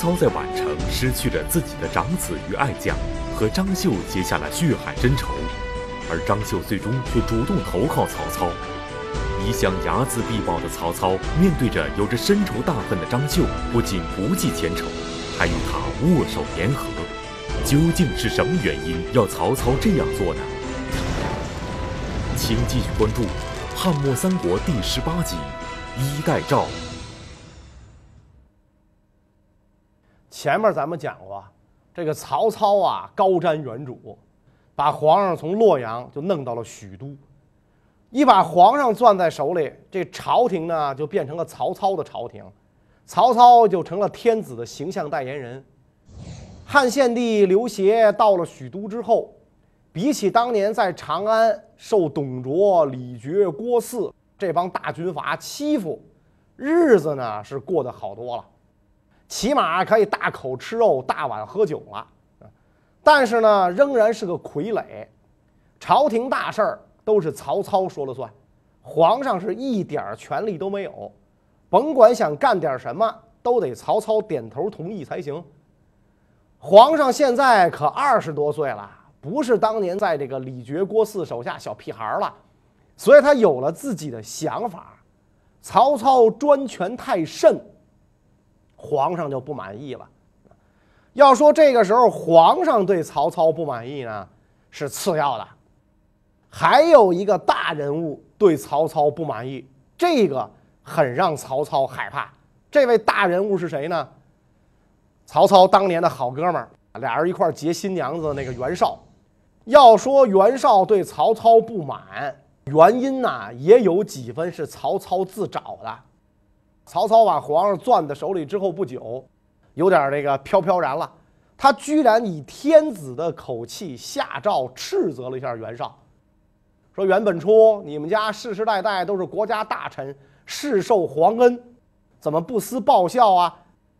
曹操在宛城失去了自己的长子与爱将，和张绣结下了血海深仇，而张绣最终却主动投靠曹操。一向睚眦必报的曹操，面对着有着深仇大恨的张绣，不仅不计前仇，还与他握手言和。究竟是什么原因要曹操这样做呢？请继续关注《汉末三国》第十八集《衣带诏》。前面咱们讲过，这个曹操啊，高瞻远瞩，把皇上从洛阳就弄到了许都，一把皇上攥在手里，这朝廷呢就变成了曹操的朝廷，曹操就成了天子的形象代言人。汉献帝刘协到了许都之后，比起当年在长安受董卓、李傕、郭汜这帮大军阀欺负，日子呢是过得好多了。起码可以大口吃肉、大碗喝酒了，但是呢，仍然是个傀儡。朝廷大事儿都是曹操说了算，皇上是一点权力都没有，甭管想干点什么，都得曹操点头同意才行。皇上现在可二十多岁了，不是当年在这个李傕、郭汜手下小屁孩了，所以他有了自己的想法。曹操专权太甚。皇上就不满意了。要说这个时候皇上对曹操不满意呢，是次要的。还有一个大人物对曹操不满意，这个很让曹操害怕。这位大人物是谁呢？曹操当年的好哥们儿，俩人一块结新娘子的那个袁绍。要说袁绍对曹操不满，原因呢也有几分是曹操自找的。曹操把皇上攥在手里之后不久，有点这个飘飘然了。他居然以天子的口气下诏斥责了一下袁绍，说：“袁本初，你们家世世代代都是国家大臣，世受皇恩，怎么不思报效啊？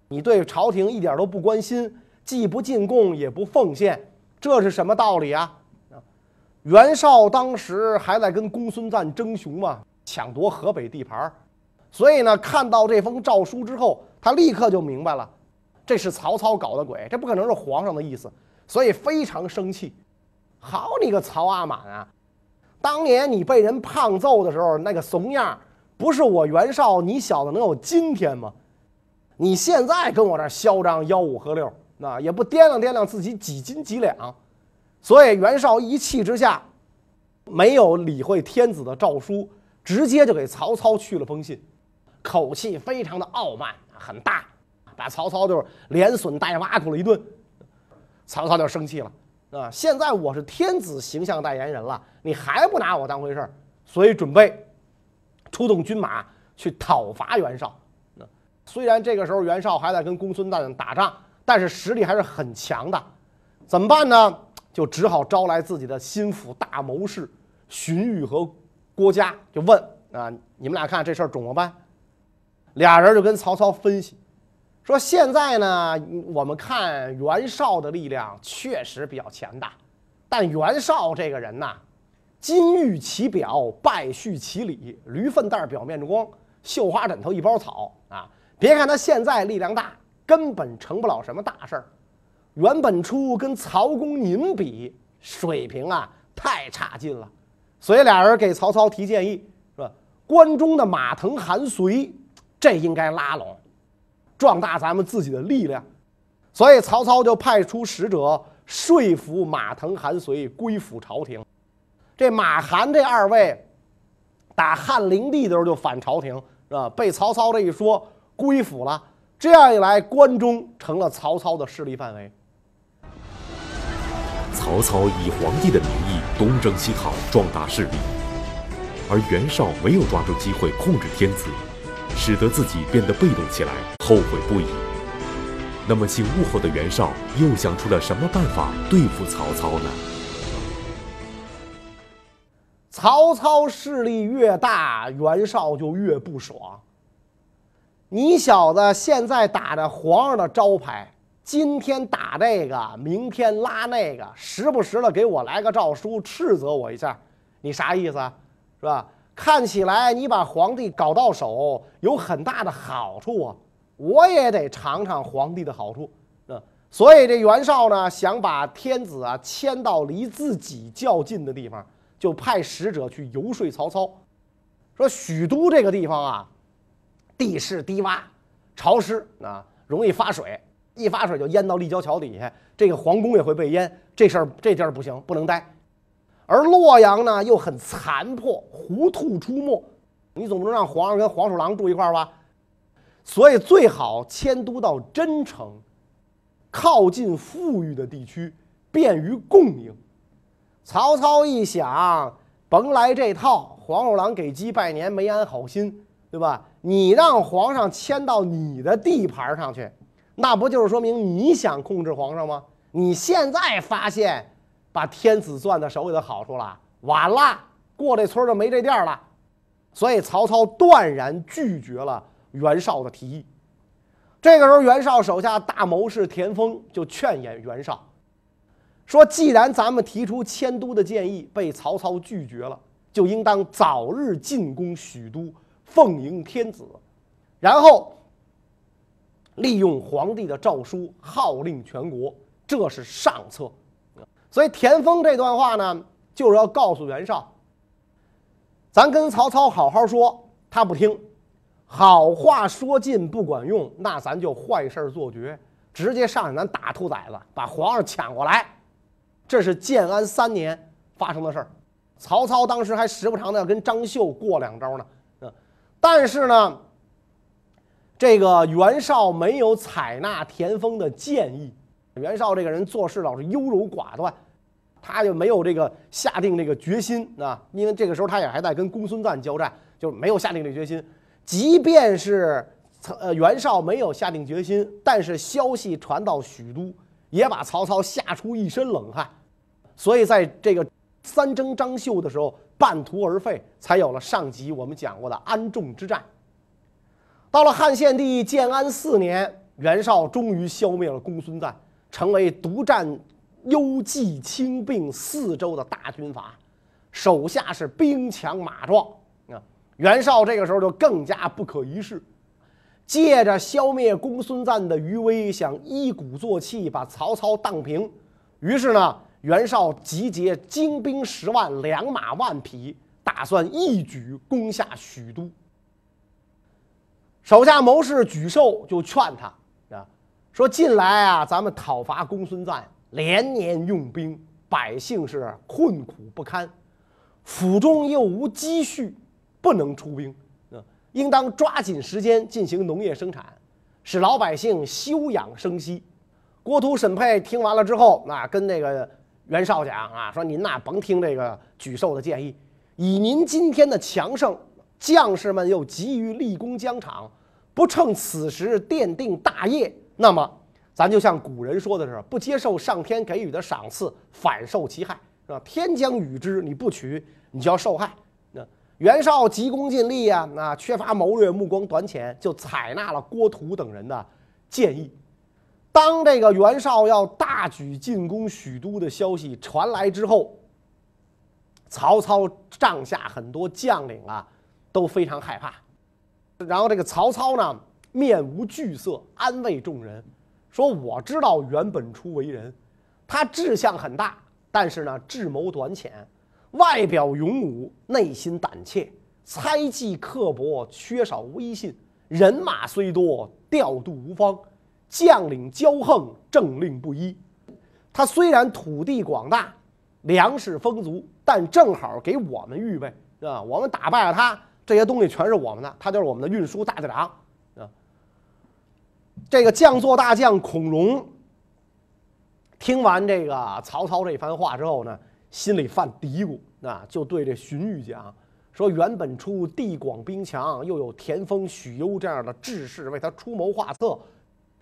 你对朝廷一点都不关心，既不进贡也不奉献，这是什么道理啊？”袁绍当时还在跟公孙瓒争雄嘛，抢夺河北地盘。所以呢，看到这封诏书之后，他立刻就明白了，这是曹操搞的鬼，这不可能是皇上的意思，所以非常生气。好你个曹阿满啊！当年你被人胖揍的时候，那个怂样，不是我袁绍，你小子能有今天吗？你现在跟我这嚣张吆五喝六，那也不掂量掂量自己几斤几两。所以袁绍一气之下，没有理会天子的诏书，直接就给曹操去了封信。口气非常的傲慢，很大，把曹操就是连损带挖苦了一顿。曹操就生气了，啊！现在我是天子形象代言人了，你还不拿我当回事儿？所以准备出动军马去讨伐袁绍。虽然这个时候袁绍还在跟公孙瓒打仗，但是实力还是很强的。怎么办呢？就只好招来自己的心腹大谋士荀彧和郭嘉，就问啊：你们俩看这事儿怎么办？俩人就跟曹操分析，说：“现在呢，我们看袁绍的力量确实比较强大，但袁绍这个人呐，金玉其表，败絮其里，驴粪蛋表面光，绣花枕头一包草啊！别看他现在力量大，根本成不了什么大事儿。袁本初跟曹公您比，水平啊太差劲了。所以俩人给曹操提建议，是吧？关中的马腾、韩遂。”这应该拉拢，壮大咱们自己的力量，所以曹操就派出使者说服马腾、韩遂归附朝廷。这马韩这二位，打汉灵帝的时候就反朝廷，是吧？被曹操这一说归附了，这样一来，关中成了曹操的势力范围。曹操以皇帝的名义东征西讨，壮大势力，而袁绍没有抓住机会控制天子。使得自己变得被动起来，后悔不已。那么醒悟后的袁绍又想出了什么办法对付曹操呢？曹操势力越大，袁绍就越不爽。你小子现在打着皇上的招牌，今天打这个，明天拉那个，时不时的给我来个诏书斥责我一下，你啥意思啊？是吧？看起来你把皇帝搞到手有很大的好处啊，我也得尝尝皇帝的好处。啊，所以这袁绍呢，想把天子啊迁到离自己较近的地方，就派使者去游说曹操，说许都这个地方啊，地势低洼，潮湿啊，容易发水，一发水就淹到立交桥底下，这个皇宫也会被淹，这事儿这地儿不行，不能待。而洛阳呢，又很残破，胡兔出没，你总不能让皇上跟黄鼠狼住一块儿吧？所以最好迁都到真城，靠近富裕的地区，便于供应。曹操一想，甭来这套，黄鼠狼给鸡拜年没安好心，对吧？你让皇上迁到你的地盘上去，那不就是说明你想控制皇上吗？你现在发现。把天子攥在手里的好处了，晚了，过这村就没这店了。所以曹操断然拒绝了袁绍的提议。这个时候，袁绍手下大谋士田丰就劝言袁绍说：“既然咱们提出迁都的建议被曹操拒绝了，就应当早日进攻许都，奉迎天子，然后利用皇帝的诏书号令全国，这是上策。”所以田丰这段话呢，就是要告诉袁绍，咱跟曹操好好说，他不听，好话说尽不管用，那咱就坏事做绝，直接上去咱打兔崽子，把皇上抢过来。这是建安三年发生的事儿，曹操当时还时不常的要跟张绣过两招呢，嗯，但是呢，这个袁绍没有采纳田丰的建议。袁绍这个人做事老是优柔寡断，他就没有这个下定这个决心啊。因为这个时候他也还在跟公孙瓒交战，就没有下定这决心。即便是呃袁绍没有下定决心，但是消息传到许都，也把曹操吓出一身冷汗。所以在这个三征张绣的时候，半途而废，才有了上集我们讲过的安众之战。到了汉献帝建安四年，袁绍终于消灭了公孙瓒。成为独占幽蓟清并四州的大军阀，手下是兵强马壮啊。袁绍这个时候就更加不可一世，借着消灭公孙瓒的余威，想一鼓作气把曹操荡平。于是呢，袁绍集结精兵十万，良马万匹，打算一举攻下许都。手下谋士沮授就劝他啊。说近来啊，咱们讨伐公孙瓒，连年用兵，百姓是困苦不堪，府中又无积蓄，不能出兵。啊，应当抓紧时间进行农业生产，使老百姓休养生息。郭图、沈佩听完了之后，那跟那个袁绍讲啊，说您呐甭听这个沮授的建议，以您今天的强盛，将士们又急于立功疆场，不趁此时奠定大业。那么，咱就像古人说的是，不接受上天给予的赏赐，反受其害，是吧？天将与之，你不取，你就要受害。那袁绍急功近利啊，那缺乏谋略，目光短浅，就采纳了郭图等人的建议。当这个袁绍要大举进攻许都的消息传来之后，曹操帐下很多将领啊都非常害怕。然后这个曹操呢？面无惧色，安慰众人，说：“我知道袁本初为人，他志向很大，但是呢，智谋短浅，外表勇武，内心胆怯，猜忌刻薄，缺少威信，人马虽多，调度无方，将领骄横，政令不一。他虽然土地广大，粮食丰足，但正好给我们预备，是吧？我们打败了他，这些东西全是我们的，他就是我们的运输大队长。”这个将作大将孔融听完这个曹操这番话之后呢，心里犯嘀咕，啊，就对这荀彧讲说：“原本出地广兵强，又有田丰、许攸这样的志士为他出谋划策，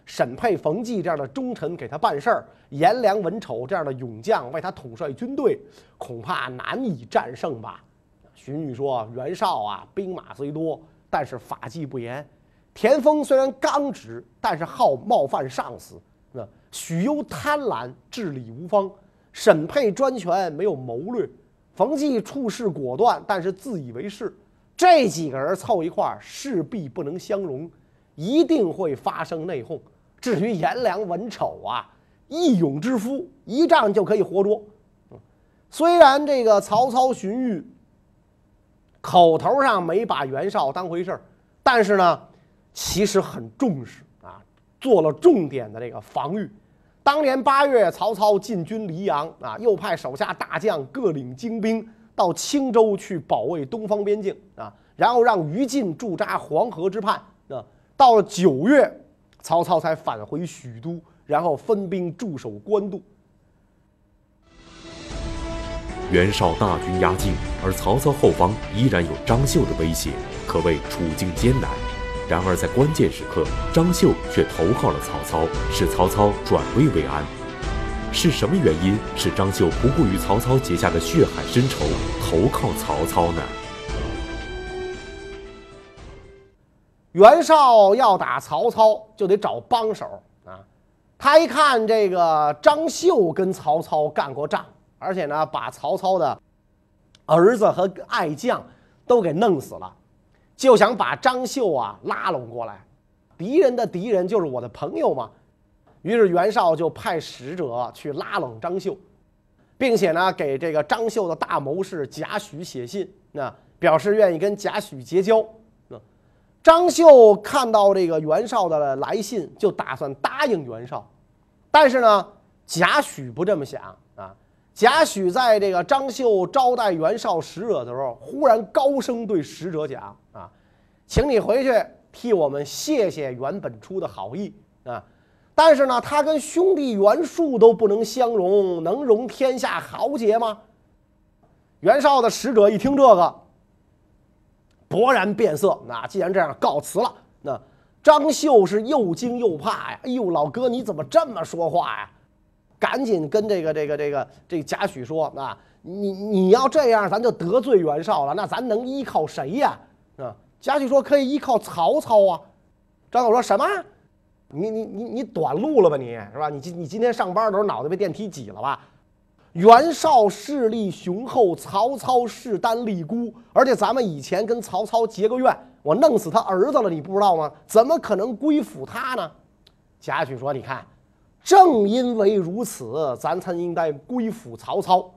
沈佩、冯骥这样的忠臣给他办事儿，颜良、文丑这样的勇将为他统帅军队，恐怕难以战胜吧？”荀彧说：“袁绍啊，兵马虽多，但是法纪不严。”田丰虽然刚直，但是好冒犯上司。那许攸贪婪，治理无方；沈佩专权，没有谋略；冯骥处事果断，但是自以为是。这几个人凑一块儿，势必不能相容。一定会发生内讧。至于颜良、文丑啊，义勇之夫，一仗就可以活捉。虽然这个曹操荀彧口头上没把袁绍当回事儿，但是呢，其实很重视啊，做了重点的这个防御。当年八月，曹操进军黎阳啊，又派手下大将各领精兵到青州去保卫东方边境啊，然后让于禁驻扎黄河之畔啊。到了九月，曹操才返回许都，然后分兵驻守官渡。袁绍大军压境，而曹操后方依然有张绣的威胁，可谓处境艰难。然而在关键时刻，张绣却投靠了曹操，使曹操转危为安。是什么原因使张绣不顾与曹操结下的血海深仇，投靠曹操呢？袁绍要打曹操，就得找帮手啊。他一看这个张绣跟曹操干过仗。而且呢，把曹操的儿子和爱将都给弄死了，就想把张绣啊拉拢过来。敌人的敌人就是我的朋友嘛。于是袁绍就派使者去拉拢张绣，并且呢，给这个张绣的大谋士贾诩写信，那表示愿意跟贾诩结交。那张绣看到这个袁绍的来信，就打算答应袁绍，但是呢，贾诩不这么想。贾诩在这个张绣招待袁绍使者的时候，忽然高声对使者讲：“啊，请你回去替我们谢谢袁本初的好意啊！但是呢，他跟兄弟袁术都不能相容，能容天下豪杰吗？”袁绍的使者一听这个，勃然变色。那既然这样，告辞了。那张绣是又惊又怕呀！哎呦，老哥，你怎么这么说话呀？赶紧跟这个这个这个这贾诩说啊，你你要这样，咱就得罪袁绍了。那咱能依靠谁呀？啊，贾诩说可以依靠曹操啊。张绣说什么？你你你你短路了吧？你是吧？你今你今天上班的时候脑袋被电梯挤了吧？袁绍势力雄厚，曹操势单力孤，而且咱们以前跟曹操结个怨，我弄死他儿子了，你不知道吗？怎么可能归附他呢？贾诩说，你看。正因为如此，咱才应该归附曹操。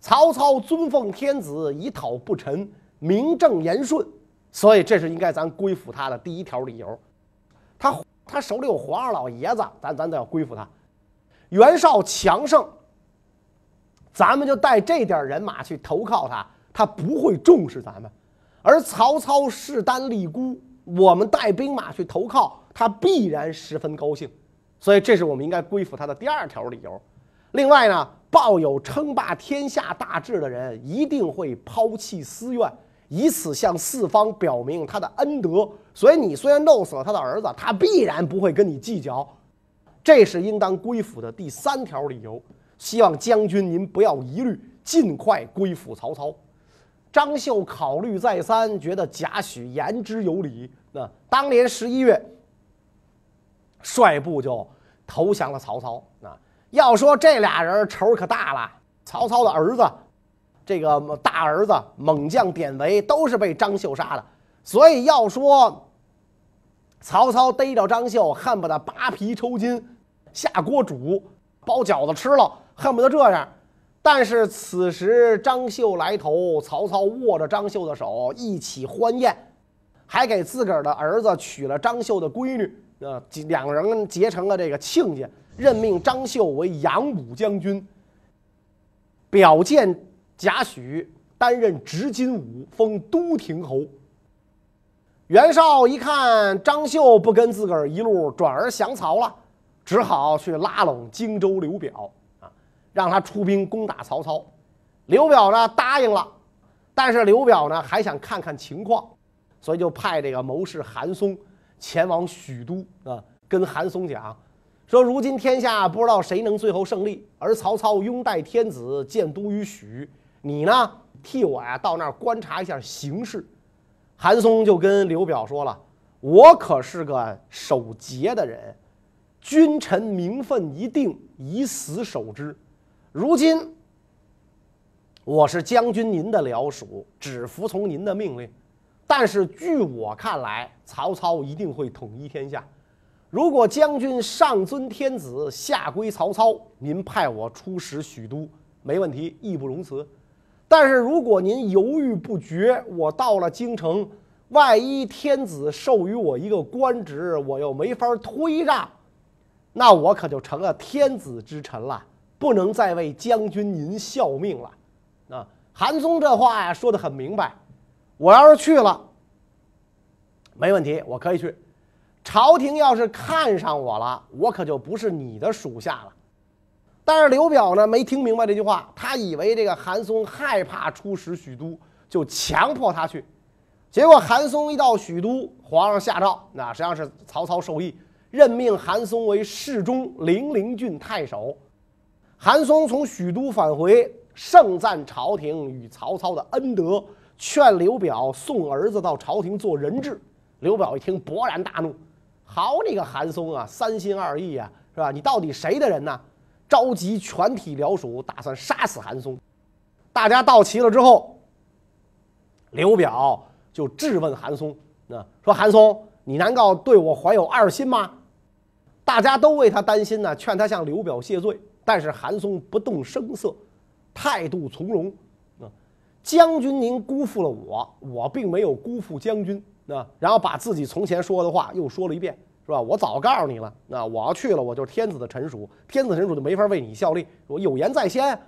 曹操尊奉天子，以讨不臣，名正言顺，所以这是应该咱归附他的第一条理由。他他手里有皇上老爷子，咱咱得要归附他。袁绍强盛，咱们就带这点人马去投靠他，他不会重视咱们；而曹操势单力孤，我们带兵马去投靠他，必然十分高兴。所以，这是我们应该归附他的第二条理由。另外呢，抱有称霸天下大志的人一定会抛弃私怨，以此向四方表明他的恩德。所以，你虽然弄死了他的儿子，他必然不会跟你计较。这是应当归附的第三条理由。希望将军您不要疑虑，尽快归附曹操。张绣考虑再三，觉得贾诩言之有理。那当年十一月。率部就投降了曹操啊！要说这俩人仇可大了。曹操的儿子，这个大儿子猛将典韦都是被张绣杀的，所以要说曹操逮着张绣，恨不得扒皮抽筋，下锅煮，包饺子吃了，恨不得这样。但是此时张绣来投，曹操握着张绣的手一起欢宴，还给自个儿的儿子娶了张绣的闺女。呃，两人结成了这个亲家，任命张绣为扬武将军，表荐贾诩担任执金吾，封都亭侯。袁绍一看张绣不跟自个儿一路，转而降曹了，只好去拉拢荆州刘表啊，让他出兵攻打曹操。刘表呢答应了，但是刘表呢还想看看情况，所以就派这个谋士韩松。前往许都啊，跟韩松讲，说如今天下不知道谁能最后胜利，而曹操拥戴天子，建都于许，你呢替我呀到那儿观察一下形势。韩松就跟刘表说了，我可是个守节的人，君臣名分一定，以死守之。如今我是将军您的僚属，只服从您的命令。但是据我看来，曹操一定会统一天下。如果将军上尊天子，下归曹操，您派我出使许都，没问题，义不容辞。但是如果您犹豫不决，我到了京城，万一天子授予我一个官职，我又没法推让，那我可就成了天子之臣了，不能再为将军您效命了。啊，韩松这话呀说的很明白。我要是去了，没问题，我可以去。朝廷要是看上我了，我可就不是你的属下了。但是刘表呢，没听明白这句话，他以为这个韩松害怕出使许都，就强迫他去。结果韩松一到许都，皇上下诏，那实际上是曹操授意，任命韩松为侍中、零陵郡太守。韩松从许都返回，盛赞朝廷与曹操的恩德。劝刘表送儿子到朝廷做人质，刘表一听勃然大怒：“好你个韩松啊，三心二意啊，是吧？你到底谁的人呢？”召集全体僚属，打算杀死韩松。大家到齐了之后，刘表就质问韩松：“那说韩松，你难道对我怀有二心吗？”大家都为他担心呢，劝他向刘表谢罪。但是韩松不动声色，态度从容。将军，您辜负了我，我并没有辜负将军。那然后把自己从前说的话又说了一遍，是吧？我早告诉你了，那我要去了，我就是天子的臣属，天子臣属就没法为你效力。我有言在先。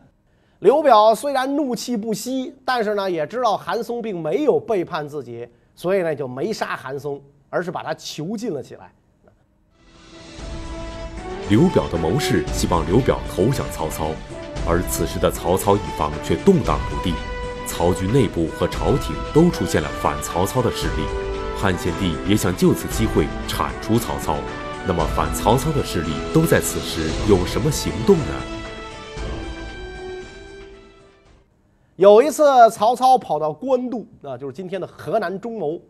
刘表虽然怒气不息，但是呢，也知道韩松并没有背叛自己，所以呢，就没杀韩松，而是把他囚禁了起来。刘表的谋士希望刘表投降曹操，而此时的曹操一方却动荡不定。曹军内部和朝廷都出现了反曹操的势力，汉献帝也想就此机会铲除曹操。那么，反曹操的势力都在此时有什么行动呢？有一次，曹操跑到官渡，啊，就是今天的河南中牟，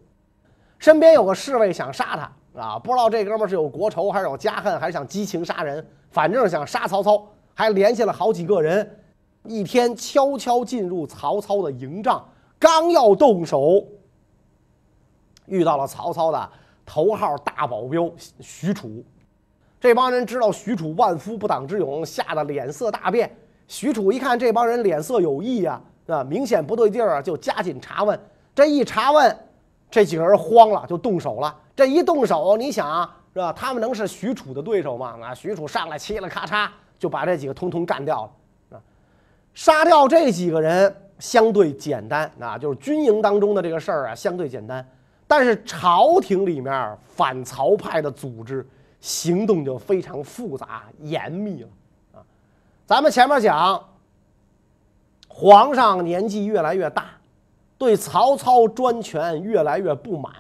身边有个侍卫想杀他，啊，不知道这哥们是有国仇还是有家恨，还是想激情杀人，反正想杀曹操，还联系了好几个人。一天，悄悄进入曹操的营帐，刚要动手，遇到了曹操的头号大保镖许褚。这帮人知道许褚万夫不挡之勇，吓得脸色大变。许褚一看这帮人脸色有异呀，啊，明显不对劲儿啊，就加紧查问。这一查问，这几个人慌了，就动手了。这一动手，你想啊，是吧？他们能是许褚的对手吗？啊，许褚上来，嘁了咔嚓就把这几个通通干掉了。杀掉这几个人相对简单啊，就是军营当中的这个事儿啊，相对简单。但是朝廷里面反曹派的组织行动就非常复杂严密了啊。咱们前面讲，皇上年纪越来越大，对曹操专权越来越不满。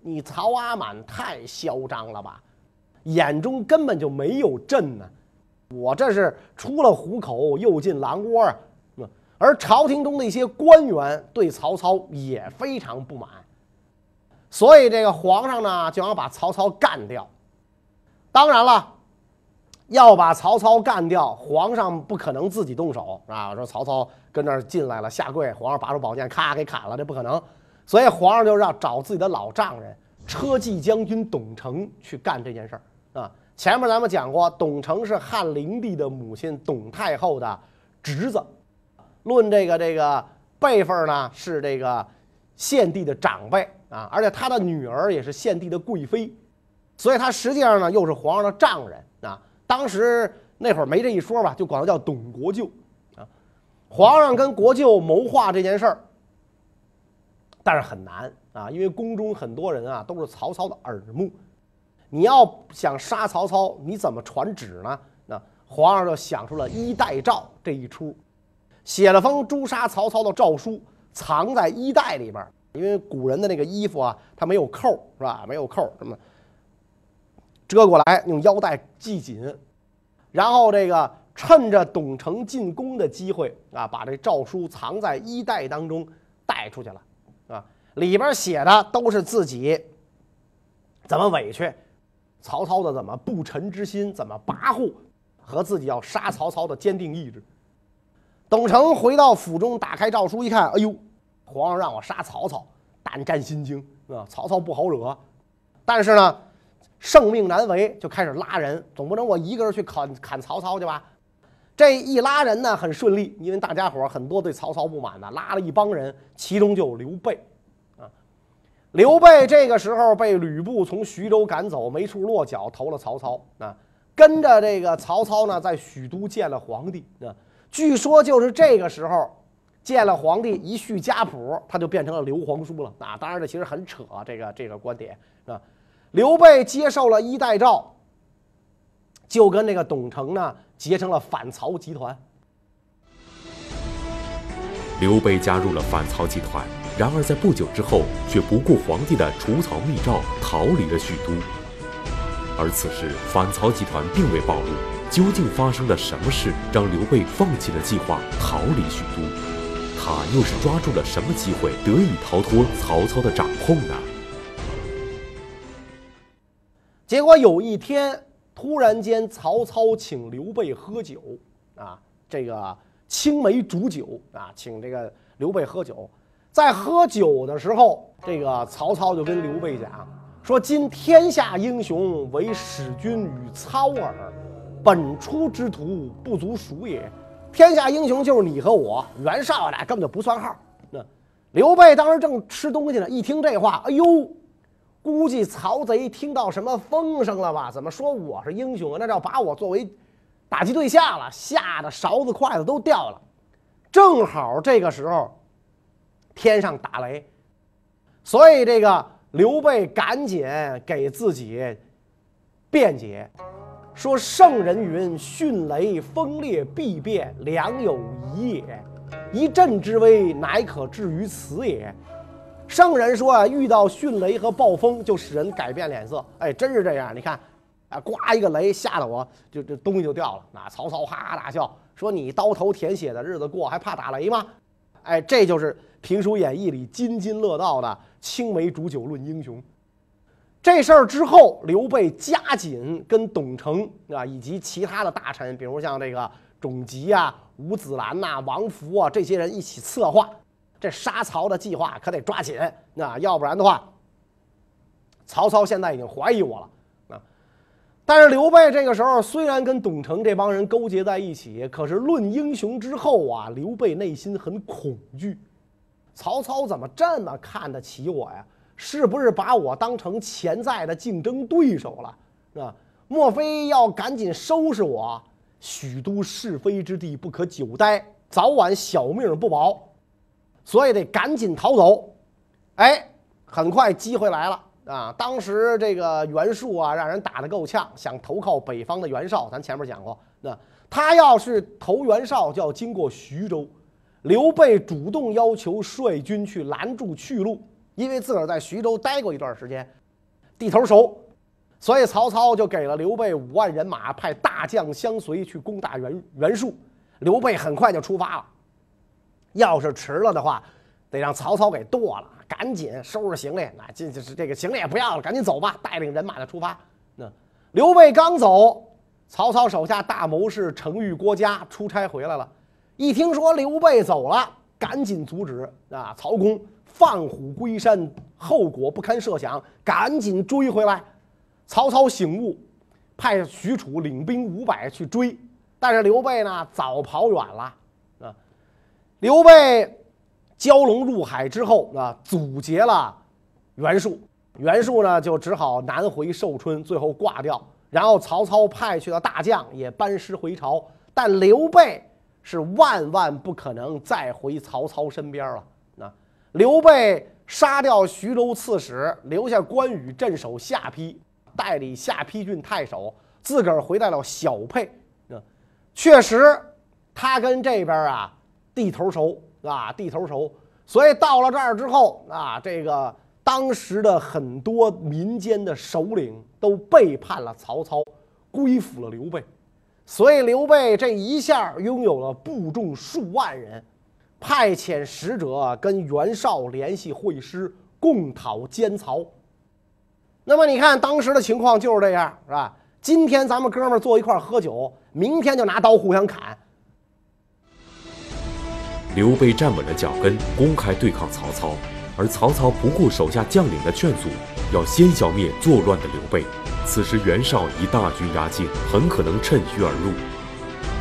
你曹阿满太嚣张了吧，眼中根本就没有朕呢。我这是出了虎口又进狼窝啊！而朝廷中的一些官员对曹操也非常不满，所以这个皇上呢就想把曹操干掉。当然了，要把曹操干掉，皇上不可能自己动手啊！说曹操跟那儿进来了，下跪，皇上拔出宝剑，咔给砍了，这不可能。所以皇上就让找自己的老丈人车骑将军董承去干这件事儿啊。前面咱们讲过，董承是汉灵帝的母亲董太后的侄子，论这个这个辈分呢，是这个献帝的长辈啊，而且他的女儿也是献帝的贵妃，所以他实际上呢又是皇上的丈人啊。当时那会儿没这一说吧，就管他叫董国舅啊。皇上跟国舅谋划这件事儿，但是很难啊，因为宫中很多人啊都是曹操的耳目。你要想杀曹操，你怎么传旨呢？那皇上就想出了衣带诏这一出，写了封诛杀曹操的诏书，藏在衣带里边。因为古人的那个衣服啊，它没有扣，是吧？没有扣，什么遮过来，用腰带系紧。然后这个趁着董承进宫的机会啊，把这诏书藏在衣带当中带出去了。啊，里边写的都是自己怎么委屈。曹操的怎么不臣之心，怎么跋扈，和自己要杀曹操的坚定意志。董承回到府中，打开诏书一看，哎呦，皇上让我杀曹操，胆战心惊啊！曹操不好惹，但是呢，圣命难违，就开始拉人，总不能我一个人去砍砍曹操去吧？这一拉人呢，很顺利，因为大家伙很多对曹操不满的，拉了一帮人，其中就有刘备。刘备这个时候被吕布从徐州赶走，没处落脚，投了曹操啊。跟着这个曹操呢，在许都见了皇帝啊。据说就是这个时候。见了皇帝一续家谱，他就变成了刘皇叔了啊！当然这其实很扯，这个这个观点啊。刘备接受了衣带诏，就跟那个董承呢结成了反曹集团。刘备加入了反曹集团，然而在不久之后却不顾皇帝的除曹密诏，逃离了许都。而此时反曹集团并未暴露，究竟发生了什么事，让刘备放弃了计划，逃离许都？他又是抓住了什么机会，得以逃脱曹操的掌控呢？结果有一天，突然间，曹操请刘备喝酒啊，这个青梅煮酒啊，请这个刘备喝酒。在喝酒的时候，这个曹操就跟刘备讲说：“今天下英雄，唯使君与操耳，本初之徒，不足数也。”天下英雄就是你和我，袁绍俩根本就不算号。那刘备当时正吃东西呢，一听这话，哎呦，估计曹贼听到什么风声了吧？怎么说我是英雄啊？那要把我作为打击对象了，吓得勺子筷子都掉了。正好这个时候天上打雷，所以这个刘备赶紧给自己辩解。说圣人云：“迅雷风烈必变，良有疑也。一震之威，乃可至于此也。”圣人说啊，遇到迅雷和暴风就使人改变脸色。哎，真是这样。你看，啊，刮一个雷，吓得我就这东西就掉了。那曹操哈哈大笑，说：“你刀头舔血的日子过，还怕打雷吗？”哎，这就是《评书演义》里津津乐道的青梅煮酒论英雄。这事儿之后，刘备加紧跟董承啊，以及其他的大臣，比如像这个种吉啊、吴子兰呐、王福啊这些人一起策划这杀曹的计划，可得抓紧啊，要不然的话，曹操现在已经怀疑我了啊。但是刘备这个时候虽然跟董承这帮人勾结在一起，可是论英雄之后啊，刘备内心很恐惧，曹操怎么这么看得起我呀？是不是把我当成潜在的竞争对手了？啊，莫非要赶紧收拾我？许都是非之地，不可久待，早晚小命不保，所以得赶紧逃走。哎，很快机会来了啊！当时这个袁术啊，让人打得够呛，想投靠北方的袁绍。咱前面讲过，那他要是投袁绍，就要经过徐州。刘备主动要求率军去拦住去路。因为自个儿在徐州待过一段时间，地头熟，所以曹操就给了刘备五万人马，派大将相随去攻打袁袁术。刘备很快就出发了。要是迟了的话，得让曹操给剁了。赶紧收拾行李，那这就是这个行李也不要了，赶紧走吧。带领人马就出发。那刘备刚走，曹操手下大谋士程昱、郭嘉出差回来了，一听说刘备走了，赶紧阻止啊！曹公。放虎归山，后果不堪设想，赶紧追回来。曹操醒悟，派许褚领兵五百去追，但是刘备呢，早跑远了。啊，刘备蛟龙入海之后啊，阻截了袁术，袁术呢就只好南回寿春，最后挂掉。然后曹操派去的大将也班师回朝，但刘备是万万不可能再回曹操身边了。那刘备杀掉徐州刺史，留下关羽镇守下邳，代理下邳郡太守，自个儿回到了小沛。啊，确实，他跟这边啊地头熟啊，地头熟。所以到了这儿之后啊，这个当时的很多民间的首领都背叛了曹操，归附了刘备。所以刘备这一下拥有了部众数万人。派遣使者跟袁绍联系会师，共讨奸曹。那么你看当时的情况就是这样，是吧？今天咱们哥们坐一块喝酒，明天就拿刀互相砍。刘备站稳了脚跟，公开对抗曹操，而曹操不顾手下将领的劝阻，要先消灭作乱的刘备。此时袁绍以大军压境，很可能趁虚而入。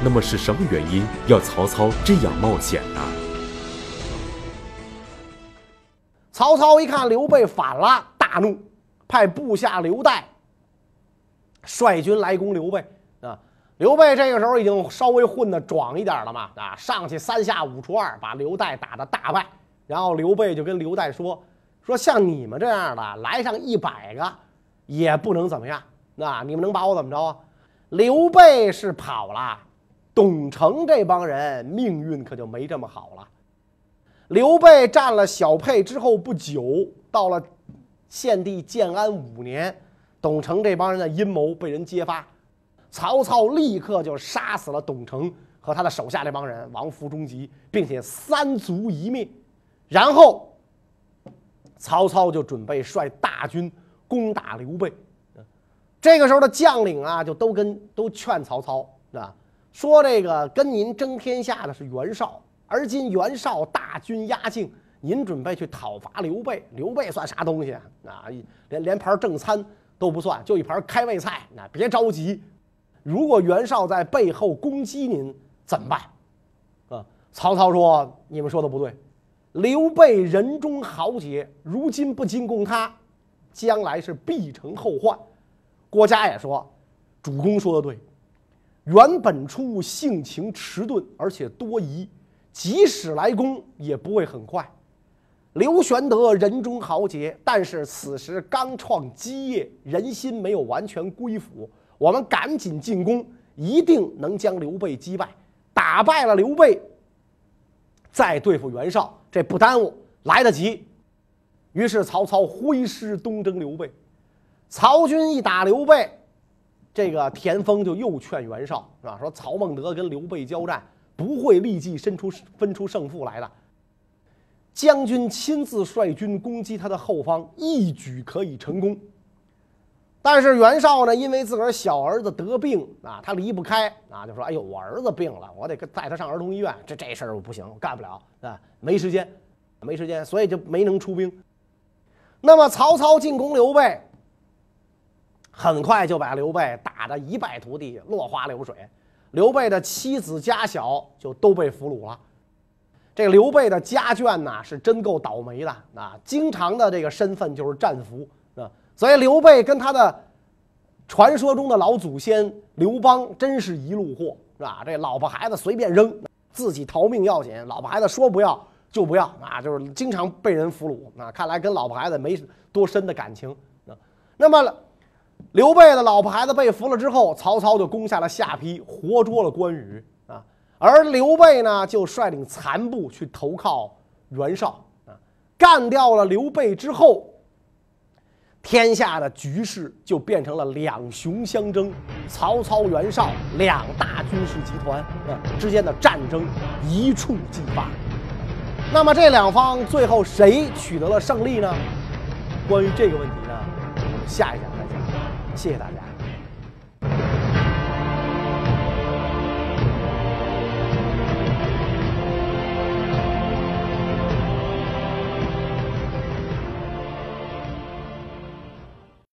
那么是什么原因要曹操这样冒险呢？曹操一看刘备反了，大怒，派部下刘岱率军来攻刘备。啊，刘备这个时候已经稍微混得壮一点了嘛，啊，上去三下五除二把刘岱打得大败。然后刘备就跟刘岱说：“说像你们这样的来上一百个，也不能怎么样。那你们能把我怎么着啊？”刘备是跑了，董承这帮人命运可就没这么好了。刘备占了小沛之后不久，到了献帝建安五年，董承这帮人的阴谋被人揭发，曹操立刻就杀死了董承和他的手下这帮人，亡夫终吉，并且三族一灭。然后，曹操就准备率大军攻打刘备。这个时候的将领啊，就都跟都劝曹操啊，说这个跟您争天下的是袁绍，而今袁绍大军压境，您准备去讨伐刘备，刘备算啥东西啊？啊，连连盘正餐都不算，就一盘开胃菜。那别着急，如果袁绍在背后攻击您怎么办？啊，曹操说：“你们说的不对。”刘备人中豪杰，如今不进攻他，将来是必成后患。郭嘉也说：“主公说的对，袁本初性情迟钝，而且多疑，即使来攻也不会很快。刘玄德人中豪杰，但是此时刚创基业，人心没有完全归服。我们赶紧进攻，一定能将刘备击败，打败了刘备，再对付袁绍。”这不耽误，来得及。于是曹操挥师东征刘备。曹军一打刘备，这个田丰就又劝袁绍，是吧？说曹孟德跟刘备交战，不会立即分出分出胜负来的。将军亲自率军攻击他的后方，一举可以成功。但是袁绍呢，因为自个儿小儿子得病啊，他离不开啊，就说：“哎呦，我儿子病了，我得带他上儿童医院。这这事儿我不行，干不了啊，没时间，没时间，所以就没能出兵。”那么曹操进攻刘备，很快就把刘备打得一败涂地，落花流水。刘备的妻子家小就都被俘虏了。这刘备的家眷呐，是真够倒霉的啊，经常的这个身份就是战俘啊。所以刘备跟他的传说中的老祖先刘邦真是一路货，是吧？这老婆孩子随便扔，自己逃命要紧。老婆孩子说不要就不要，啊，就是经常被人俘虏。啊，看来跟老婆孩子没多深的感情。啊，那么刘备的老婆孩子被俘了之后，曹操就攻下了下邳，活捉了关羽。啊，而刘备呢，就率领残部去投靠袁绍。啊，干掉了刘备之后。天下的局势就变成了两雄相争，曹操、袁绍两大军事集团啊之间的战争一触即发。那么这两方最后谁取得了胜利呢？关于这个问题呢，我们下一讲再讲。谢谢大家。